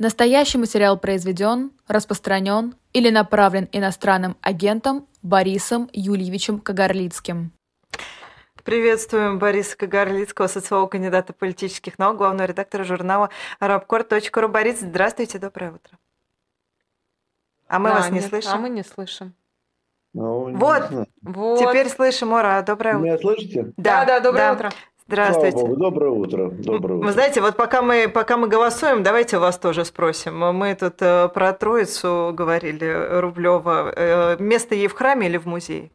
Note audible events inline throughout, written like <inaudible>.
Настоящий материал произведен, распространен или направлен иностранным агентом Борисом Юльевичем Кагарлицким. Приветствуем Бориса Кагарлицкого, социолога, кандидата политических наук, главного редактора журнала arabcourt.ru. Борис, здравствуйте, доброе утро. А мы Да, вас не нет, слышим. А мы не слышим. Ну, Вот. Вот. Теперь слышим, Ура, доброе утро. Меня слышите? Да, да, доброе да. утро. Здравствуйте. Слава Богу, доброе утро. Доброе Вы утро. знаете, вот пока мы, пока мы голосуем, давайте вас тоже спросим. Мы тут э, про Троицу говорили, Рублева. Э, место ей в храме или в музее?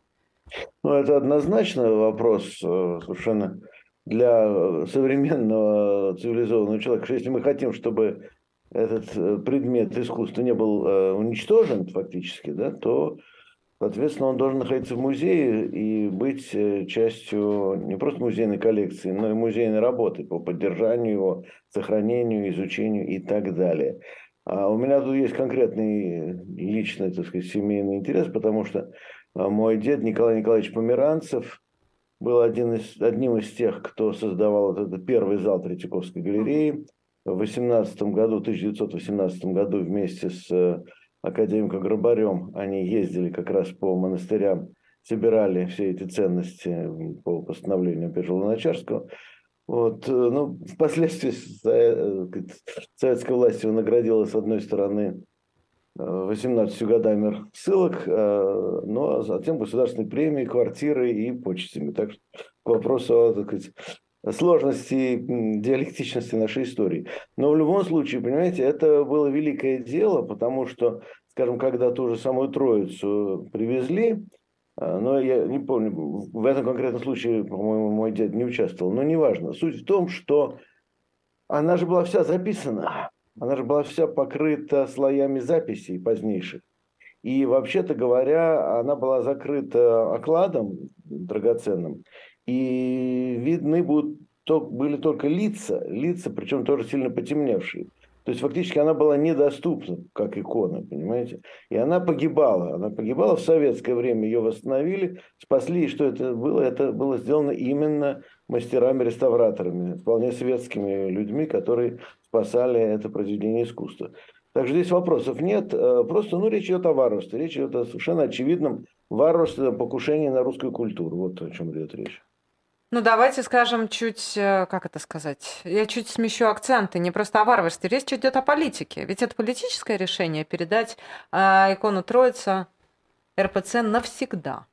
Ну, это однозначно вопрос э, совершенно для современного цивилизованного человека. Если мы хотим, чтобы этот предмет искусства не был уничтожен фактически, да, то, соответственно, он должен находиться в музее и быть э, частью не просто музейной коллекции, но и музейной работы по поддержанию его, сохранению, изучению и так далее. А у меня тут есть конкретный личный, так сказать, семейный интерес, потому что а Мой дед Николай Николаевич Померанцев был один из, одним из тех, кто создавал этот первый зал Третьяковской галереи. В 18 году, 1918 году вместе с э, академиком Грабарем они ездили как раз по монастырям, собирали все эти ценности по постановлению Первоначарского. Вот, э, ну, впоследствии э, советская власть его наградила, с одной стороны, э, 18 годами ссылок, э, ну а затем государственной премией, квартирой и почестями. Так что к вопросу о так сказать, сложности, диалектичности нашей истории. Но в любом случае, понимаете, это было великое дело, потому что, скажем, когда ту же самую Троицу привезли, а, но я не помню, в этом конкретном случае, по-моему, мой дед не участвовал, но неважно. Суть в том, что она же была вся записана, она же была вся покрыта слоями записей позднейших. И, вообще-то говоря, она была закрыта окладом драгоценным, и видны будут, то- были только лица, лица, причем тоже сильно потемневшие. То есть фактически она была недоступна, как икона, понимаете? И она погибала. Она погибала в советское время, ее восстановили, спасли. И что это было? Это было сделано именно мастерами-реставраторами, вполне светскими людьми, которые спасали это произведение искусства. Так что здесь вопросов нет. Э, Просто ну, речь идет о варварстве. Речь идет о совершенно очевидном варварстве, покушении на русскую культуру. Вот о чем идет речь. Ну, давайте скажем чуть, э, как это сказать, я чуть смещу акценты, не просто о варварстве, речь идет о политике. Ведь это политическое решение передать э, икону Троица РПЦ навсегда.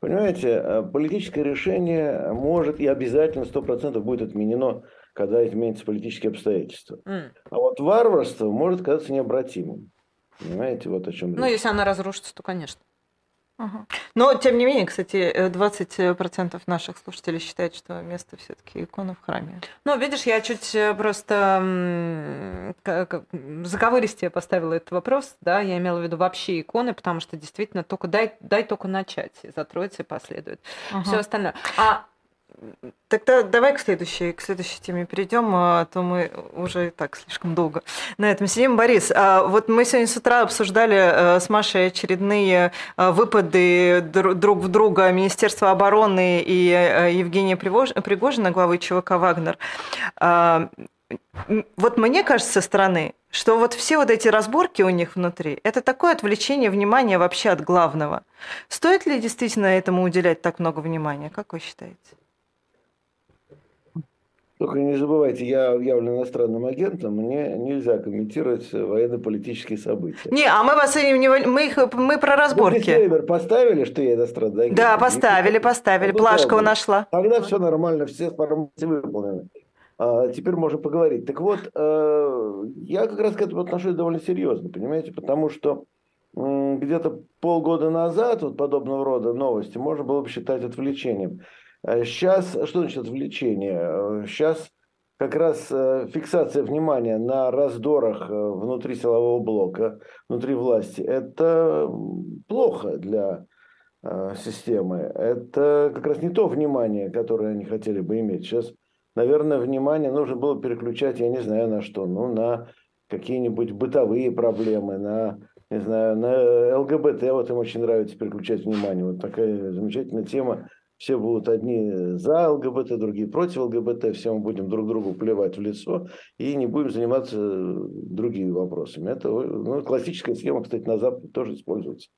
Понимаете, э, политическое решение может и обязательно 100% будет отменено, когда изменятся политические обстоятельства. М. А вот варварство может казаться необратимым. Понимаете, вот о чем речь. Ну, если она разрушится, то, конечно. Но, тем не менее, кстати, э, 20% наших слушателей считают, что место все-таки икона в храме. Ну, видишь, я чуть э, просто заковыристее поставила этот вопрос, да, я имела в виду вообще иконы, потому что действительно только дай, дай только начать, и за Троицей последует все остальное. А Тогда давай к следующей, к следующей теме перейдем, а то мы уже и так слишком долго на этом сидим. Борис, а вот мы сегодня с утра обсуждали э, с Машей очередные э, выпады дру- друг в друга Министерства обороны и э, Евгения Пригожина, главы ЧВК «Вагнер». А, Вот мне кажется со стороны, что вот все вот эти разборки у них внутри, это такое отвлечение внимания вообще от главного. Стоит ли действительно этому уделять так много внимания? Как вы считаете? Только не забывайте, я явлен иностранным агентом, мне нельзя комментировать военно-политические события. Не, а мы вас и не, мы, их, мы про разборки. дисклеймер поставили, что я иностранный агент? Да, поставили, поставили. Ну, Плашкова правда. нашла. Тогда все нормально, все формальности выполнены. А, теперь можем поговорить. Так вот, э, я как раз к этому отношусь довольно серьезно, понимаете, потому что где-то полгода назад вот подобного рода новости можно было бы считать отвлечением. Сейчас, что значит отвлечение? Сейчас как раз э, фиксация внимания на раздорах э, внутри силового блока, внутри власти, это плохо для э, системы. Это как раз не то внимание, которое они хотели бы иметь. Сейчас, наверное, внимание нужно было переключать, я не знаю на что, ну, на какие-нибудь бытовые проблемы, на, не знаю, на ЛГБТ, вот им очень нравится переключать внимание. Вот такая замечательная тема все будут одни за ЛГБТ, другие против ЛГБТ, все мы будем друг другу плевать в лицо и не будем заниматься другими вопросами. Это ну, классическая схема, кстати, на Западе тоже используется.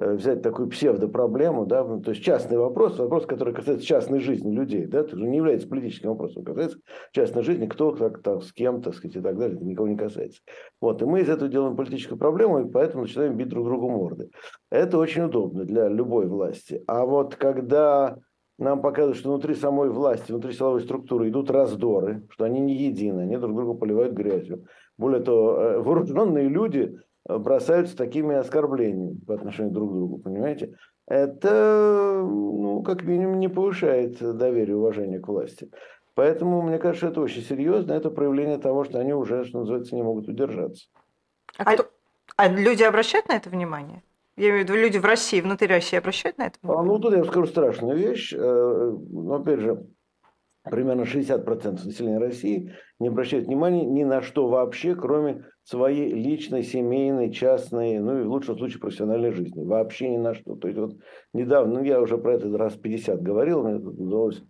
Э, взять такую псевдопроблему, да, ну, то есть частный вопрос, вопрос, который касается частной жизни людей, да, это не является политическим вопросом, касается частной жизни, кто как там с кем, так сказать, и так далее, это никого не касается. Вот, и мы из этого делаем политическую проблему, и поэтому начинаем бить друг другу морды. Это очень удобно для любой власти. А вот когда нам показывают, что внутри самой власти, внутри силовой структуры идут раздоры, что они не едины, они друг друга поливают грязью. Более того, э, вооруженные люди бросаются такими оскорблениями по отношению друг к другу, понимаете? Это, ну, как минимум, не повышает доверие и уважение к власти. Поэтому, мне кажется, это очень серьезно. Это проявление того, что они уже, что называется, не могут удержаться. А, кто... а люди обращают на это внимание? Я имею в виду, люди в России, внутри России обращают на это внимание? А, ну, тут я скажу страшную вещь. Э, но, опять же, примерно 60% населения России не обращают внимания ни на что вообще, кроме своей личной, семейной, частной, ну и в лучшем случае профессиональной жизни. Вообще ни на что. То есть вот недавно, ну я уже про это раз 50 говорил, мне удалось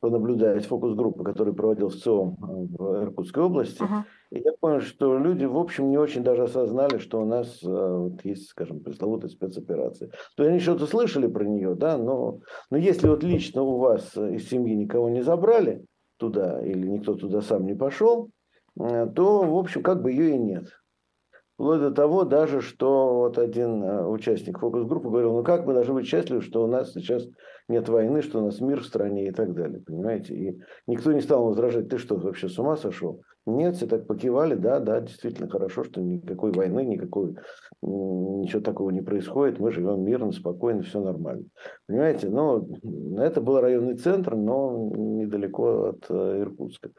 понаблюдать фокус-группы, который проводил в ЦИОМ э, в Иркутской области. Uh-huh. И я понял, что люди, в общем, не очень даже осознали, что у нас э, вот, есть, скажем, пресловутая спецоперация. То есть они что-то слышали про нее, да, но, но если вот лично у вас из семьи никого не забрали туда, или никто туда сам не пошел, э, то, в общем, как бы ее и нет. Вплоть до того даже, что вот один участник фокус-группы говорил, ну как мы должны быть счастливы, что у нас сейчас нет войны, что у нас мир в стране и так далее, понимаете? И никто не стал возражать, ты что, вообще с ума сошел? Нет, все так покивали, да, да, действительно хорошо, что никакой войны, никакой, ничего такого не происходит, мы живем мирно, спокойно, все нормально. Понимаете, но это был районный центр, но недалеко от э, Иркутска.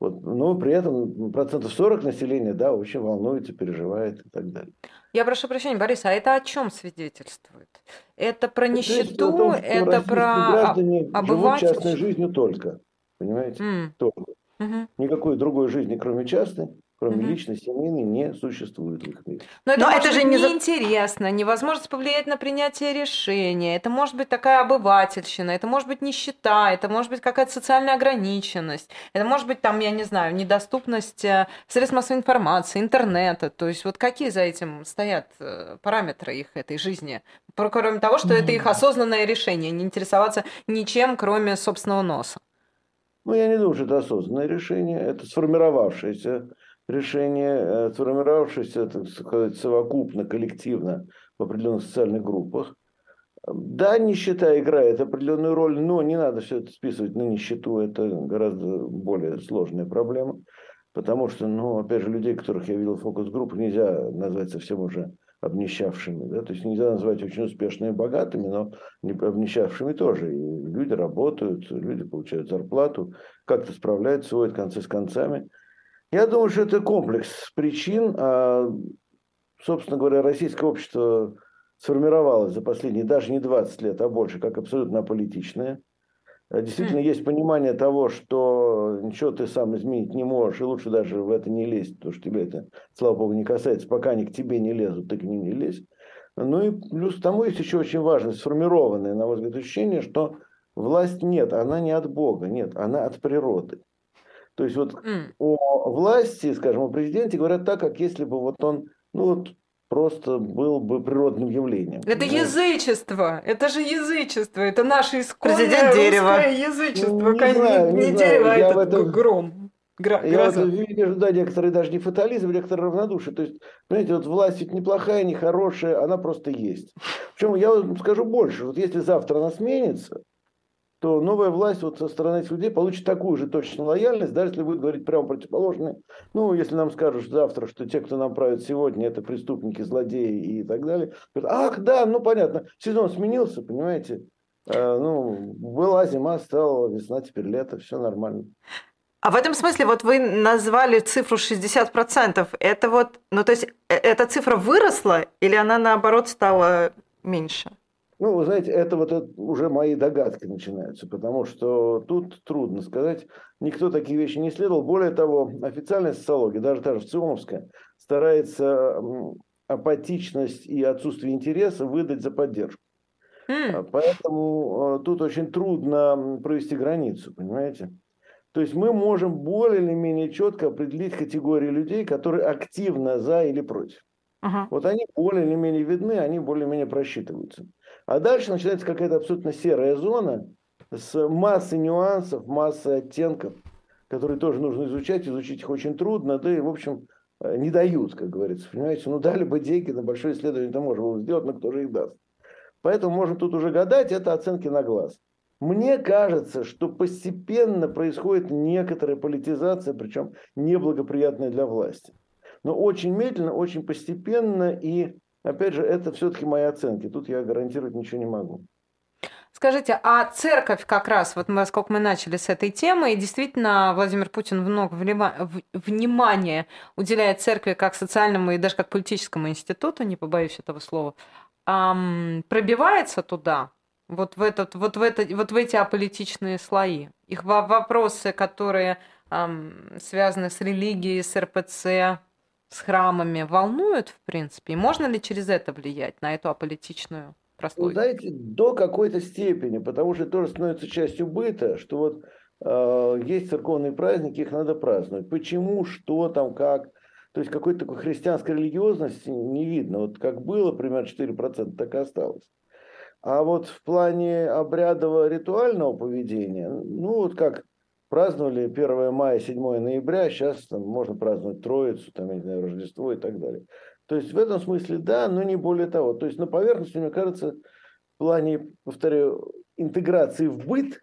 Вот, но при этом процентов 40 населения, да, очень волнуется, переживает и так далее. Я прошу прощения, Борис, а это о чем свидетельствует? Это про нищету, том, это про граждане обыватель... частной жизнью только, понимаете? Mm. Только. Угу. Никакой другой жизни, кроме частной, кроме угу. личной, семейной, не существует в их мире. Но это, Но это же не неинтересно, невозможность повлиять на принятие решения. Это может быть такая обывательщина, это может быть нищета, это может быть какая-то социальная ограниченность, это может быть там, я не знаю, недоступность э, средств массовой информации, интернета. То есть вот какие за этим стоят э, параметры их этой жизни? Кроме того, что это их осознанное решение, не интересоваться ничем, кроме собственного носа. Ну, я не думаю, что это осознанное решение, это сформировавшееся решение, э, сформировавшееся, так сказать, совокупно, коллективно в определенных социальных группах. Да, нищета играет определенную роль, но не надо все это списывать на нищету, это гораздо более сложная проблема, потому что, ну, опять же, людей, которых я видел в фокус-группах, нельзя назвать совсем уже обнищавшими. Да? То есть нельзя назвать очень успешными богатыми, но не обнищавшими тоже. И люди работают, люди получают зарплату, как-то справляются, сводят концы с концами. Я думаю, что это комплекс причин. А, собственно говоря, российское общество сформировалось за последние даже не 20 лет, а больше, как абсолютно аполитичное. Э, действительно есть понимание того, что ничего ты сам изменить не можешь, и лучше даже в это не лезть, потому что тебе это, слава богу, не касается. Пока они к тебе не лезут, ты к ним не лезь. Ну и плюс к тому есть еще очень важное, сформированное, на мой взгляд, ощущение, что власть нет, она не от Бога, нет, она от природы. То есть вот mm. о власти, скажем, о президенте говорят так, как если бы вот он, ну вот просто был бы природным явлением. Это понимаете? язычество, это же язычество, это наше исконное Президент дерева. язычество, ну, не, знаю, не, не дерево, а этот этом... гром. Гра- я вот вижу, да, некоторые даже не фатализм, некоторые равнодушие. То есть, понимаете, вот власть ведь неплохая, нехорошая, она просто есть. Причем я вам скажу больше. Вот если завтра она сменится, то новая власть вот со стороны этих людей получит такую же точно лояльность, даже если будет говорить прямо противоположное. Ну, если нам скажут завтра, что те, кто нам правит сегодня, это преступники, злодеи и так далее. Ах, да, ну понятно, сезон сменился, понимаете. Э, ну, была зима, стала весна, теперь лето, все нормально. А в этом смысле вот вы назвали цифру 60%. Это вот, ну то есть э, эта цифра выросла или она наоборот стала меньше? Ну, вы знаете, это вот это уже мои догадки начинаются, потому что тут трудно сказать. Никто такие вещи не исследовал. Более того, официальная социология, даже та же ЦИОМовская, старается апатичность и отсутствие интереса выдать за поддержку. Mm. Поэтому э, тут очень трудно провести границу, понимаете? То есть мы можем более или менее четко определить категории людей, которые активно за или против. Uh-huh. Вот они более или менее видны, они более или менее просчитываются. А дальше начинается какая-то абсолютно серая зона с массой нюансов, массой оттенков, которые тоже нужно изучать, изучить их очень трудно, да и, в общем, э, не дают, как говорится. Понимаете, ну дали бы деньги на большое исследование, это можно было сделать, но кто же их даст? Поэтому можем тут уже гадать, это оценки на глаз. Мне кажется, что постепенно происходит некоторая политизация, причем неблагоприятная для власти. Но очень медленно, очень постепенно, и, опять же, это все-таки мои оценки. Тут я гарантировать ничего не могу. Скажите, а церковь как раз, вот мы, мы начали с этой темы, и действительно Владимир Путин много внимания уделяет церкви как социальному и даже как политическому институту, не побоюсь этого слова, пробивается туда, вот в, этот, вот в, это, вот в эти аполитичные слои. Их вопросы, которые связаны с религией, с РПЦ, с храмами, волнуют, в принципе? И можно ли через это влиять на эту аполитичную прослойку? Вы знаете, до какой-то степени, потому что это тоже становится частью быта, что вот э, есть церковные праздники, их надо праздновать. Почему, что там, как. То есть какой-то такой христианской религиозности не видно. Вот как было примерно 4%, так и осталось. А вот в плане обрядового ритуального поведения, ну вот как праздновали 1 мая, 7 ноября, сейчас там можно праздновать Троицу, там, я не знаю, Рождество и так далее. То есть в этом смысле да, но не более того. То есть на поверхности, мне кажется, в плане, повторяю, интеграции в быт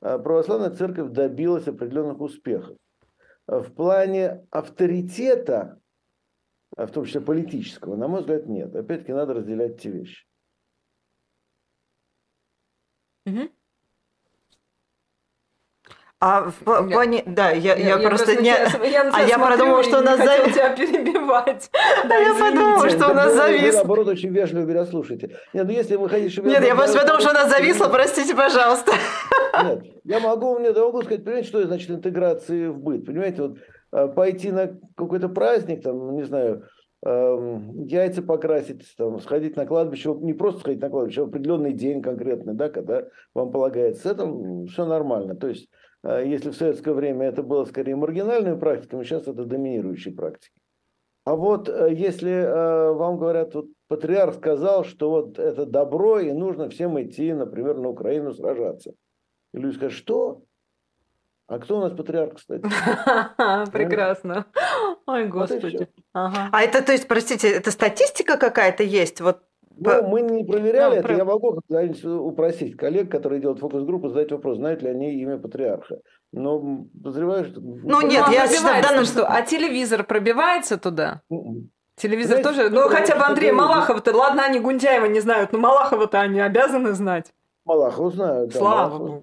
а, православная церковь добилась определенных успехов. А в плане авторитета, а в том числе политического, на мой взгляд, нет. Опять-таки надо разделять эти вещи. Угу. А в плане, да, я, я, я просто не, я, а я подумала, что у нас завис. тебя перебивать. Да, <laughs> я подумала, что у нас завис. наоборот, очень вежливо меня слушайте. Нет, ну если вы хотите, чтобы Нет, я просто подумала, что у нас зависло, простите, пожалуйста. <laughs> Нет, я могу, мне я могу сказать, понимаете, что значит интеграции в быт. Понимаете, вот э, пойти на какой-то праздник, там, не знаю, яйца покрасить, там, сходить на кладбище, не просто сходить на кладбище, а в определенный день конкретный, да, когда вам полагается. С этим все нормально. То есть, если в советское время это было скорее маргинальной практикой, сейчас это доминирующей практикой. А вот э, если э, вам говорят, вот патриарх сказал, что вот это добро и нужно всем идти, например, на Украину сражаться. И люди скажут, что? А кто у нас патриарх, кстати? <laughs> Прекрасно. Ой, господи. А это, то есть, простите, это статистика какая-то есть? Вот ну, мы не проверяли это. Я могу когда-нибудь упросить коллег, которые делают фокус-группу, задать вопрос, знают ли они имя патриарха. Но подозреваю, что... Ну, нет, я считаю, в данном что... А телевизор пробивается туда? М-м. Телевизор Знаете, тоже? Ну, хотя бы Андрей Малахов-то, ладно, они Гундяева не знают, но Малахова-то они обязаны знать. Малахова знают. Да, Слава Богу.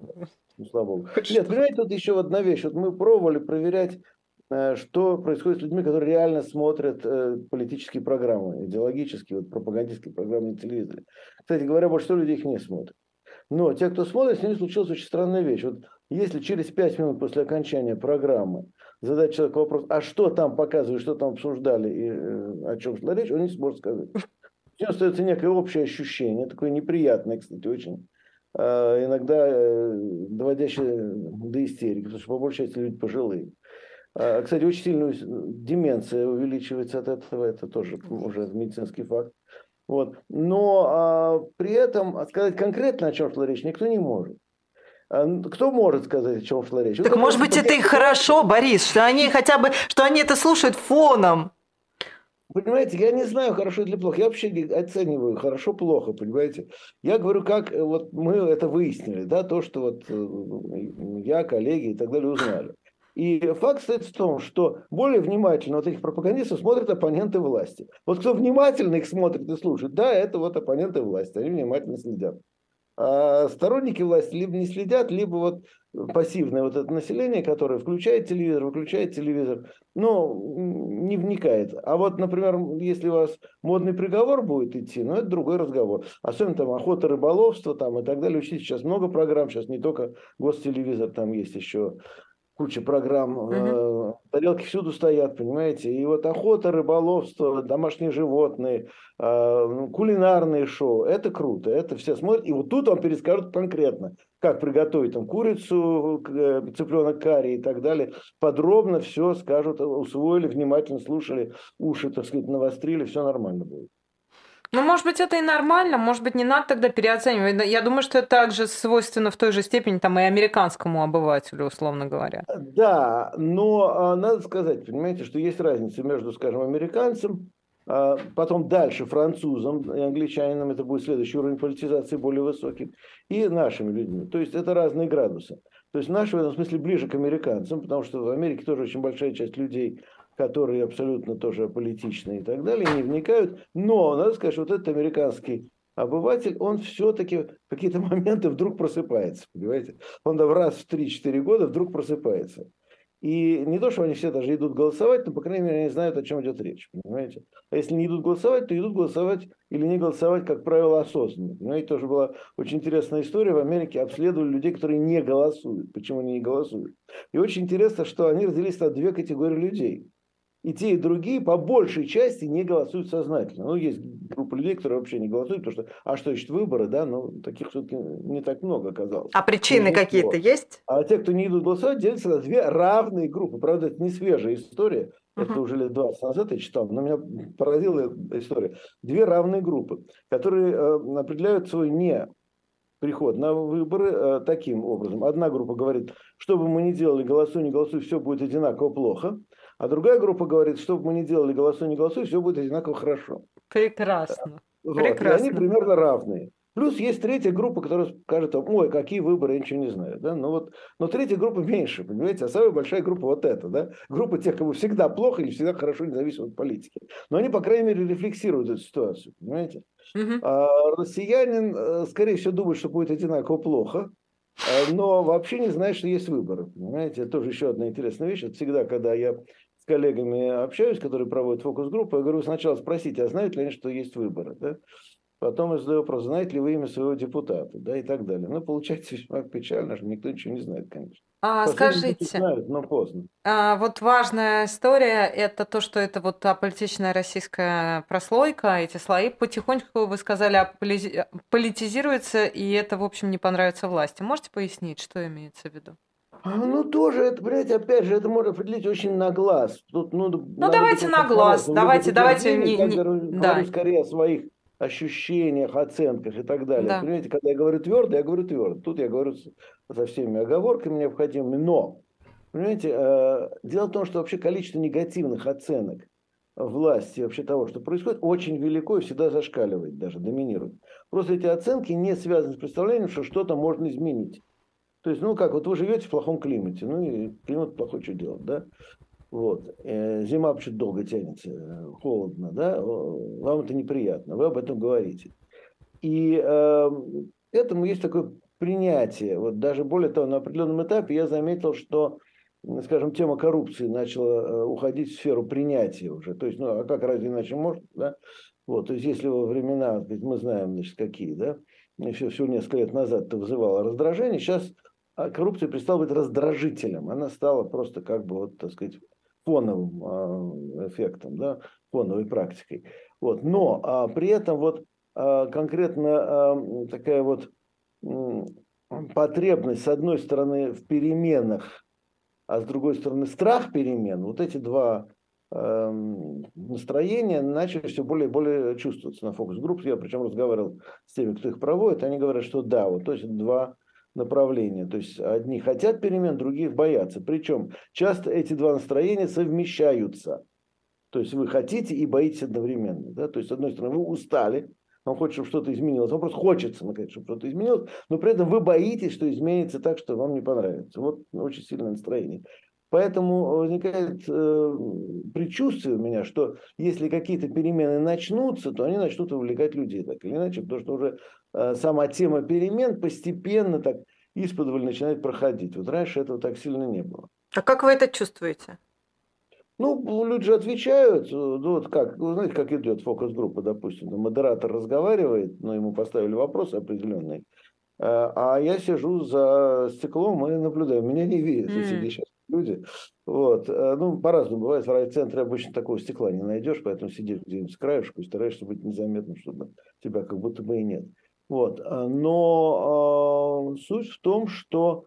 Ну, слава богу. Нет, понимаете, тут еще одна вещь. Вот мы пробовали проверять, что происходит с людьми, которые реально смотрят э, политические программы, идеологические, вот, пропагандистские программы на телевизоре. Кстати говоря, большинство людей их не смотрят. Но те, кто смотрит, с ними случилась очень странная вещь. Вот если через 5 минут после окончания программы задать человеку вопрос, а что там показывают, что там обсуждали и э, о чем шла речь, он не сможет сказать. У него остается некое общее ощущение, такое неприятное, кстати, очень, Э, иногда э, доводящие до истерики, потому что по большей части люди пожилые. А, кстати, очень сильная деменция увеличивается от этого, это тоже уже медицинский факт. Вот. Но а, при этом сказать конкретно, о чем шла речь, никто не может. А, кто может сказать, о чем шла речь? Так, вот, может быть, это и хорошо, Борис, что они хотя бы, что они это слушают фоном. Понимаете, я не знаю, хорошо или плохо. Я вообще не оцениваю хорошо-плохо, понимаете. Я говорю, как э, вот мы это выяснили, да, то, что вот э, я, коллеги и так далее узнали. И факт стоит в том, что более внимательно вот этих пропагандистов смотрят оппоненты власти. Вот кто внимательно их смотрит и слушает, да, это вот оппоненты власти, они внимательно следят. А сторонники власти либо не следят, либо вот пассивное вот это население, которое включает телевизор, выключает телевизор, но не вникает. А вот, например, если у вас модный приговор будет идти, ну, это другой разговор. Особенно там охота, рыболовство там и так далее. Учите, сейчас много программ, сейчас не только гостелевизор, там есть еще куча программ, угу. тарелки всюду стоят, понимаете, и вот охота, рыболовство, домашние животные, ну, кулинарные шоу, это круто, это все смотрят, и вот тут он перескажет конкретно, как приготовить там курицу, э, цыпленок карри и так далее, подробно все скажут, усвоили, внимательно слушали, уши, так сказать, навострили, все нормально будет. Ну, может быть, это и нормально, может быть, не надо тогда переоценивать. Я думаю, что это также свойственно в той же степени там и американскому обывателю, условно говоря. Да, но а, надо сказать, понимаете, что есть разница между, скажем, американцем, а, потом дальше французом и англичанином, это будет следующий уровень политизации более высокий, и нашими людьми. То есть это разные градусы. То есть наши в этом смысле ближе к американцам, потому что в Америке тоже очень большая часть людей которые абсолютно тоже политичные и так далее, не вникают. Но, надо сказать, что вот этот американский обыватель, он все-таки в какие-то <laughs> моменты вдруг просыпается, понимаете? Он да, раз в 3-4 года вдруг просыпается. И не то, что они все даже идут голосовать, но, по крайней мере, они знают, о чем идет речь, понимаете? А если не идут голосовать, то идут голосовать или не голосовать, как правило, осознанно. Понимаете, тоже была очень интересная история. В Америке обследовали людей, которые не голосуют. Почему они не голосуют? И очень интересно, что они разделились на две категории людей и те, и другие по большей части не голосуют сознательно. Ну, есть группа людей, которые вообще не голосуют, потому что, а что ищут выборы, да, ну, таких все-таки не так много оказалось. А причины какие-то есть? А те, кто не идут голосовать, делятся на две равные группы. Правда, это не свежая история, это uh-huh. уже лет 20 назад я читал, но меня поразила история. Две равные группы, которые э, определяют свой не приход на выборы э, таким образом. Одна группа говорит, что бы мы ни делали, голосуй, не голосуй, все будет одинаково плохо. А другая группа говорит, что бы мы ни делали, голосуй, не голосуй, все будет одинаково хорошо. Прекрасно. Вот. Прекрасно. И они примерно равные. Плюс есть третья группа, которая скажет, ой, какие выборы, я ничего не знаю. Да? Но, вот, но третья группа меньше, понимаете? А самая большая группа вот эта. Да? Группа тех, кому всегда плохо или всегда хорошо, независимо от политики. Но они, по крайней мере, рефлексируют эту ситуацию, понимаете? Угу. А россиянин, э, скорее всего, думает, что будет одинаково плохо, э, но вообще не знает, что есть выборы. Понимаете, это тоже еще одна интересная вещь. Это всегда, когда я коллегами общаюсь, которые проводят фокус-группы, я говорю, сначала спросите, а знают ли они, что есть выборы? Да? Потом я задаю вопрос, знаете ли вы имя своего депутата, да, и так далее. Ну, получается весьма печально, что никто ничего не знает, конечно. А, скажите, знают, но поздно. А, вот важная история – это то, что это вот аполитичная российская прослойка, эти слои потихоньку, вы сказали, политизируются, и это, в общем, не понравится власти. Можете пояснить, что имеется в виду? А, ну, тоже, это, блядь, опять же, это можно определить очень на глаз. Тут, ну, ну давайте на глаз, давайте, давайте. Не, не, говорю, да. говорю скорее о своих ощущениях, оценках и так далее. Да. Понимаете, когда я говорю твердо, я говорю твердо. Тут я говорю со всеми оговорками необходимыми. Но, понимаете, э, дело в том, что вообще количество негативных оценок власти, вообще того, что происходит, очень велико и всегда зашкаливает, даже доминирует. Просто эти оценки не связаны с представлением, что что-то можно изменить. То есть, ну как, вот вы живете в плохом климате, ну и климат плохой, что делать, да? Вот. Э, зима вообще долго тянется, э, холодно, да? Вам это неприятно, вы об этом говорите. И э, этому есть такое принятие. Вот даже более того, на определенном этапе я заметил, что, скажем, тема коррупции начала э, уходить в сферу принятия уже. То есть, ну а как разве иначе может, да? Вот, то есть, если во времена, мы знаем, значит, какие, да, еще всего несколько лет назад это вызывало раздражение, сейчас коррупция перестала быть раздражителем. Она стала просто как бы, вот, так сказать, фоновым а, эффектом, да, фоновой практикой. Вот. Но а, при этом вот а, конкретно а, такая вот потребность, с одной стороны, в переменах, а с другой стороны, страх перемен, вот эти два настроения начали все более и более чувствоваться на фокус-группе. Я причем разговаривал с теми, кто их проводит, они говорят, что да, вот то есть два направления. То есть одни хотят перемен, других боятся. Причем часто эти два настроения совмещаются. То есть вы хотите и боитесь одновременно. Да? То есть, с одной стороны, вы устали, вам хочется, чтобы что-то изменилось. Вам просто хочется, наконец, чтобы что-то изменилось, но при этом вы боитесь, что изменится так, что вам не понравится. Вот очень сильное настроение. Поэтому возникает э, предчувствие у меня, что если какие-то перемены начнутся, то они начнут увлекать людей так или иначе, потому что уже сама тема перемен постепенно так исподволь начинает проходить. Вот раньше этого так сильно не было. А как вы это чувствуете? Ну, люди же отвечают, ну, вот как, вы знаете, как идет фокус-группа, допустим, модератор разговаривает, но ему поставили вопрос определенный, э, а я сижу за стеклом и наблюдаю, меня не видят, mm. сейчас люди. Вот. Э, ну, по-разному бывает. В райцентре обычно такого стекла не найдешь, поэтому сидишь где-нибудь с краешку и стараешься быть незаметным, чтобы тебя как будто бы и нет. Вот. Э, но э, суть в том, что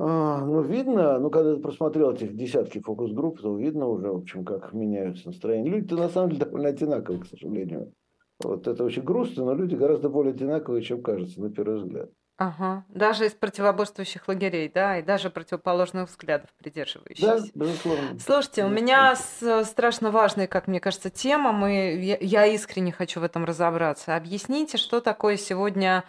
а, ну, видно, ну, когда ты просмотрел этих десятки фокус-групп, то видно уже, в общем, как меняются настроения. Люди-то на самом деле <laughs> довольно одинаковые, к сожалению. Вот это очень грустно, но люди гораздо более одинаковые, чем кажется на первый взгляд. Ага. Даже из противоборствующих лагерей, да, и даже противоположных взглядов придерживающихся. Да, безусловно. Слушайте, у меня страшно важная, как мне кажется, тема. Мы, я, я искренне хочу в этом разобраться. Объясните, что такое сегодня,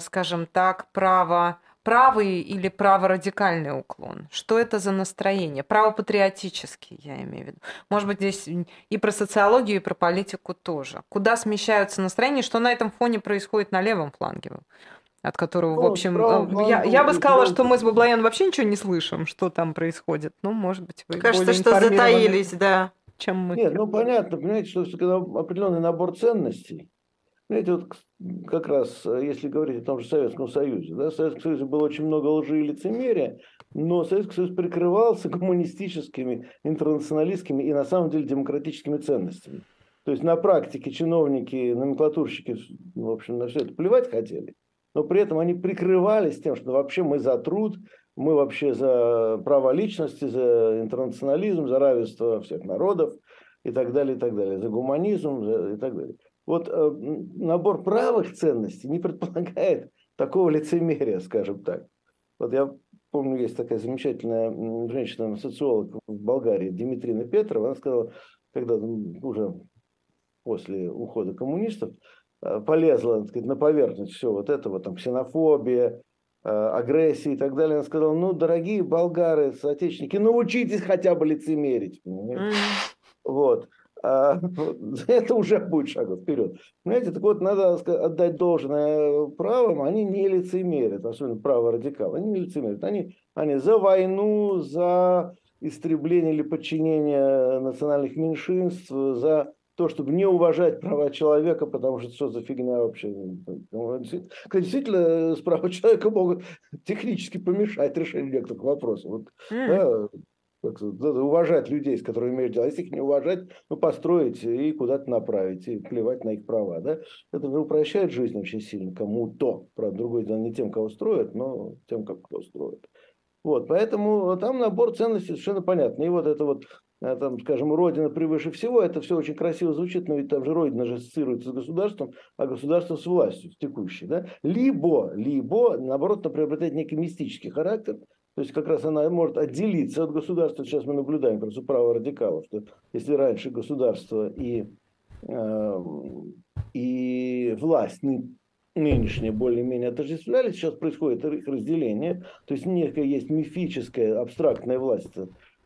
скажем так, право правый или праворадикальный уклон? Что это за настроение? Правопатриотический, я имею в виду. Может быть, здесь и про социологию, и про политику тоже. Куда смещаются настроения, что на этом фоне происходит на левом фланге? От которого, ну, в общем, право, я, я бы сказала, что мы с Баблоян вообще ничего не слышим, что там происходит. Ну, может быть, вы Кажется, что затаились, да. Чем мы. Нет, ну понятно, понимаете, что когда определенный набор ценностей, знаете, вот как раз, э, если говорить о том же Советском Союзе, да, в Советском Союзе было очень много лжи и лицемерия, но Советский Союз прикрывался гуманистическими, интернационалистскими и на самом деле демократическими ценностями. То есть на практике чиновники, номенклатурщики, в общем, на все это плевать хотели, но при этом они прикрывались тем, что вообще мы за труд, мы вообще за право личности, за интернационализм, за равенство всех народов и так далее, и так далее, за гуманизм и так далее. Вот э, набор правых ценностей не предполагает такого лицемерия, скажем так. Вот я помню, есть такая замечательная женщина-социолог в Болгарии, Димитрина Петрова, она сказала, когда уже после ухода коммунистов, полезла так сказать, на поверхность все вот этого, там, ксенофобия, э, агрессии и так далее. Она сказала, ну, дорогие болгары, соотечественники, научитесь хотя бы лицемерить. Mm. Вот. А, <laughs> это уже будет шаг вперед. Понимаете, так вот, надо отдать должное правым, они не лицемерят, особенно право радикалы, они не лицемерят. Они, они за войну, за истребление или подчинение национальных меньшинств, за то, чтобы не уважать права человека, потому что что за фигня вообще. Действительно, с права человека могут технически помешать решению некоторых вопросов. Вот, mm. да, уважать людей, с которыми имеешь дело. Если их не уважать, ну, построить и куда-то направить, и плевать на их права. Да? Это же упрощает жизнь очень сильно кому-то. Правда, другое дело не тем, кого строят, но тем, как кто строит. Вот, поэтому там набор ценностей совершенно понятный. И вот это вот, э, там, скажем, Родина превыше всего, это все очень красиво звучит, но ведь там же Родина же ассоциируется с государством, а государство с властью, с текущей. Да? Либо, либо, наоборот, она приобретает некий мистический характер, то есть как раз она может отделиться от государства. Сейчас мы наблюдаем как раз у права радикалов, что если раньше государство и, э, и власть нынешние более-менее отождествлялись, сейчас происходит их разделение. То есть некая есть мифическая абстрактная власть,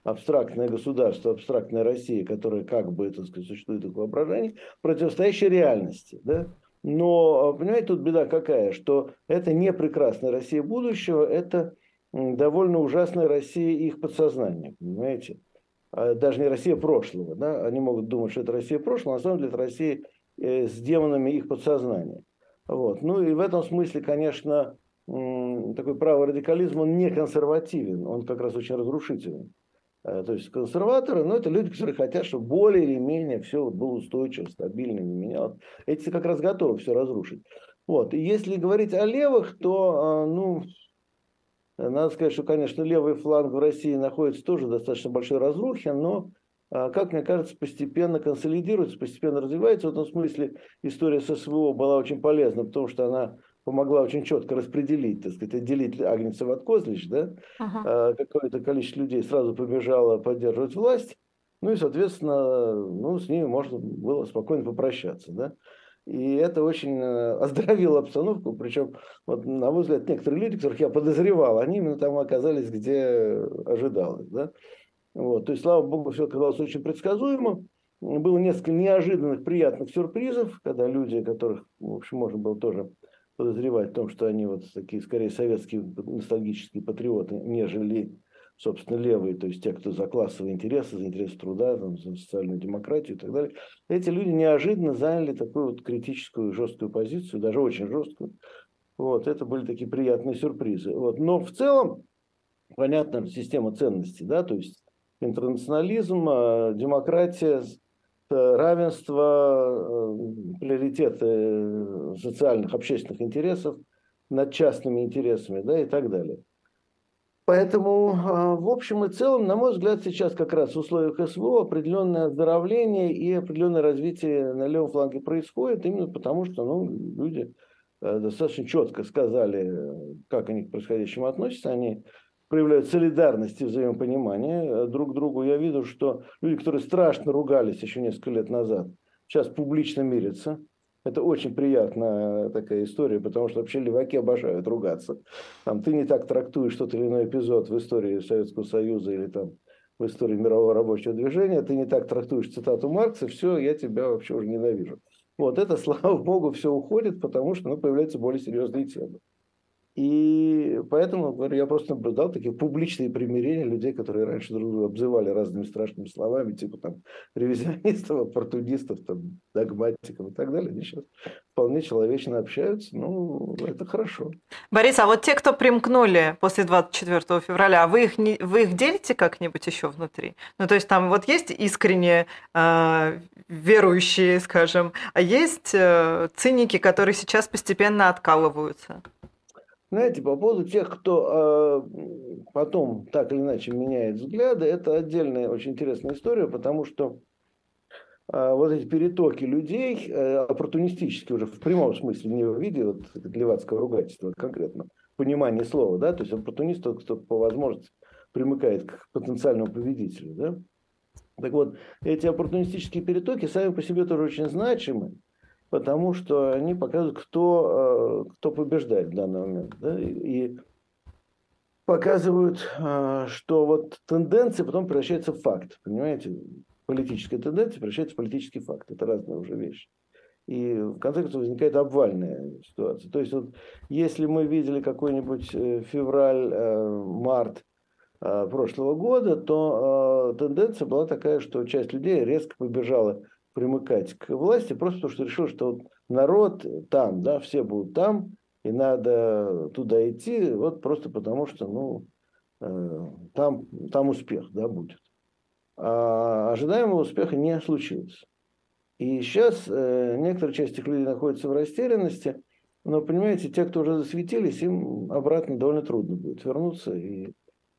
абстрактное государство, абстрактная Россия, которая как бы, так сказать, существует в воображении, противостоящей реальности. Да? Но, понимаете, тут беда какая, что это не прекрасная Россия будущего, это довольно ужасная Россия их подсознания, понимаете? А даже не Россия прошлого, да? Они могут думать, что это Россия прошлого, а на самом деле это Россия э, с демонами их подсознания. Вот. Ну и в этом смысле, конечно, такой правый радикализм, он не консервативен, он как раз очень разрушителен. Э, то есть консерваторы, ну, это люди, которые хотят, чтобы более или менее все было устойчиво, стабильно, не менялось. Эти как раз готовы все разрушить. Вот. И если говорить о левых, то, а, ну, надо сказать, что, конечно, левый фланг в России находится тоже в достаточно большой разрухе, но, а, как мне кажется, постепенно консолидируется, постепенно развивается. В этом смысле история с СВО была очень полезна, потому что она помогла очень четко распределить, так сказать, отделить Агнецев от Козлич, да, ага. какое-то количество людей сразу побежало поддерживать власть, ну и, соответственно, ну, с ними можно было спокойно попрощаться, да. И это очень э, <laughs> оздоровило обстановку. Причем, вот, на мой взгляд, некоторые люди, которых я подозревал, они именно там оказались, где ожидалось. Да? Вот. То есть, слава богу, все оказалось очень предсказуемо. Было несколько неожиданных, приятных сюрпризов, когда люди, которых, в общем, можно было тоже подозревать в том, что они вот такие, скорее, советские ностальгические патриоты, нежели собственно, левые, то есть те, кто за классовые интересы, за интересы труда, там, за социальную демократию и так далее, эти люди неожиданно заняли такую вот критическую, жесткую позицию, даже очень жесткую. Вот, это были такие приятные сюрпризы. Вот. Но в целом, понятна система ценностей, да, то есть интернационализм, э, демократия, равенство, приоритеты социальных, общественных интересов над частными интересами, да, и так далее. Поэтому, в общем и целом, на мой взгляд, сейчас как раз в условиях СВО определенное оздоровление и определенное развитие на левом фланге происходит, именно потому что ну, люди э, достаточно четко сказали, как они к происходящему относятся. Они проявляют солидарность и взаимопонимание э, друг к другу. Я вижу, что люди, которые страшно ругались еще несколько лет назад, сейчас публично мирятся. Это очень приятная такая история, потому что вообще леваки обожают ругаться. Там, ты не так трактуешь тот или иной эпизод в истории Советского Союза или там в истории мирового рабочего движения, ты не так трактуешь цитату Маркса, все, я тебя вообще уже ненавижу. Вот это, <laughs> слава богу, все уходит, потому что ну, появляются более серьезные темы. И поэтому я просто наблюдал такие публичные примирения людей, которые раньше друг друга обзывали разными страшными словами, типа там ревизионистов, оппортунистов, там, догматиков и так далее. Они сейчас вполне человечно общаются. Ну, это хорошо. Борис, а вот те, кто примкнули после 24 февраля, вы их, не, вы их делите как-нибудь еще внутри? Ну, то есть там вот есть искренне э, верующие, скажем, а есть э, циники, которые сейчас постепенно откалываются? Знаете, по поводу тех, кто э, потом так или иначе меняет взгляды, это отдельная очень интересная история, потому что э, вот эти перетоки людей, э, оппортунистические уже в прямом смысле, не в виде вот, левацкого ругательства конкретно, понимание слова, да, то есть оппортунист тот, кто по возможности примыкает к потенциальному победителю, да. Так вот, эти оппортунистические перетоки сами по себе тоже очень значимы, потому что они показывают, кто, э, кто побеждает в данный момент. Да? И показывают, э, что вот тенденция потом превращается в факт. Понимаете? Политическая тенденция превращается в политический факт. Это разные уже вещи. И в конце концов возникает обвальная ситуация. То есть вот если мы видели какой-нибудь э, февраль, март прошлого года, то тенденция была такая, что часть людей резко побежала примыкать к власти, просто потому что решил, что вот народ там, да, все будут там, и надо туда идти, вот просто потому что, ну, э, там, там успех, да, будет. А ожидаемого успеха не случилось. И сейчас э, некоторая часть этих людей находится в растерянности, но, понимаете, те, кто уже засветились, им обратно довольно трудно будет вернуться, и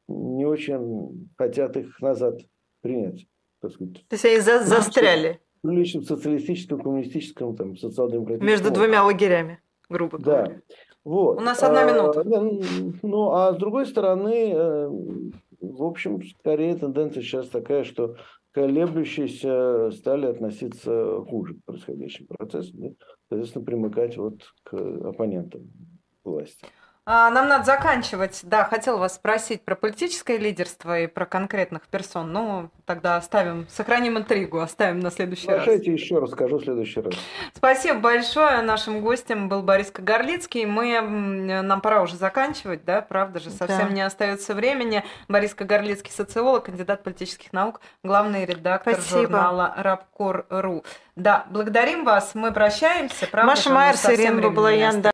не очень хотят их назад принять. Так сказать. То есть они за застряли? Приличном социалистическом, коммунистическом, там, социал-демократическом. Между двумя лагерями, грубо говоря. Да. Вот. У нас одна а, минута. Ну, а с другой стороны, э, в общем, скорее тенденция сейчас такая, что колеблющиеся стали относиться хуже к происходящим процессам, да? соответственно, примыкать вот к оппонентам власти. А, нам надо заканчивать. Да, хотел вас спросить про политическое лидерство и про конкретных персон. Ну, тогда оставим, сохраним интригу, оставим на следующий Слушайте, раз. Слушайте, еще расскажу в следующий раз. Спасибо большое. Нашим гостем был Борис Кагарлицкий. Мы, нам пора уже заканчивать, да, правда же, совсем да. не остается времени. Борис Кагарлицкий, социолог, кандидат политических наук, главный редактор Спасибо. журнала Рабкор.ру. Да, благодарим вас. Мы прощаемся. Правда, Маша Майерс, Ирина Баблоян.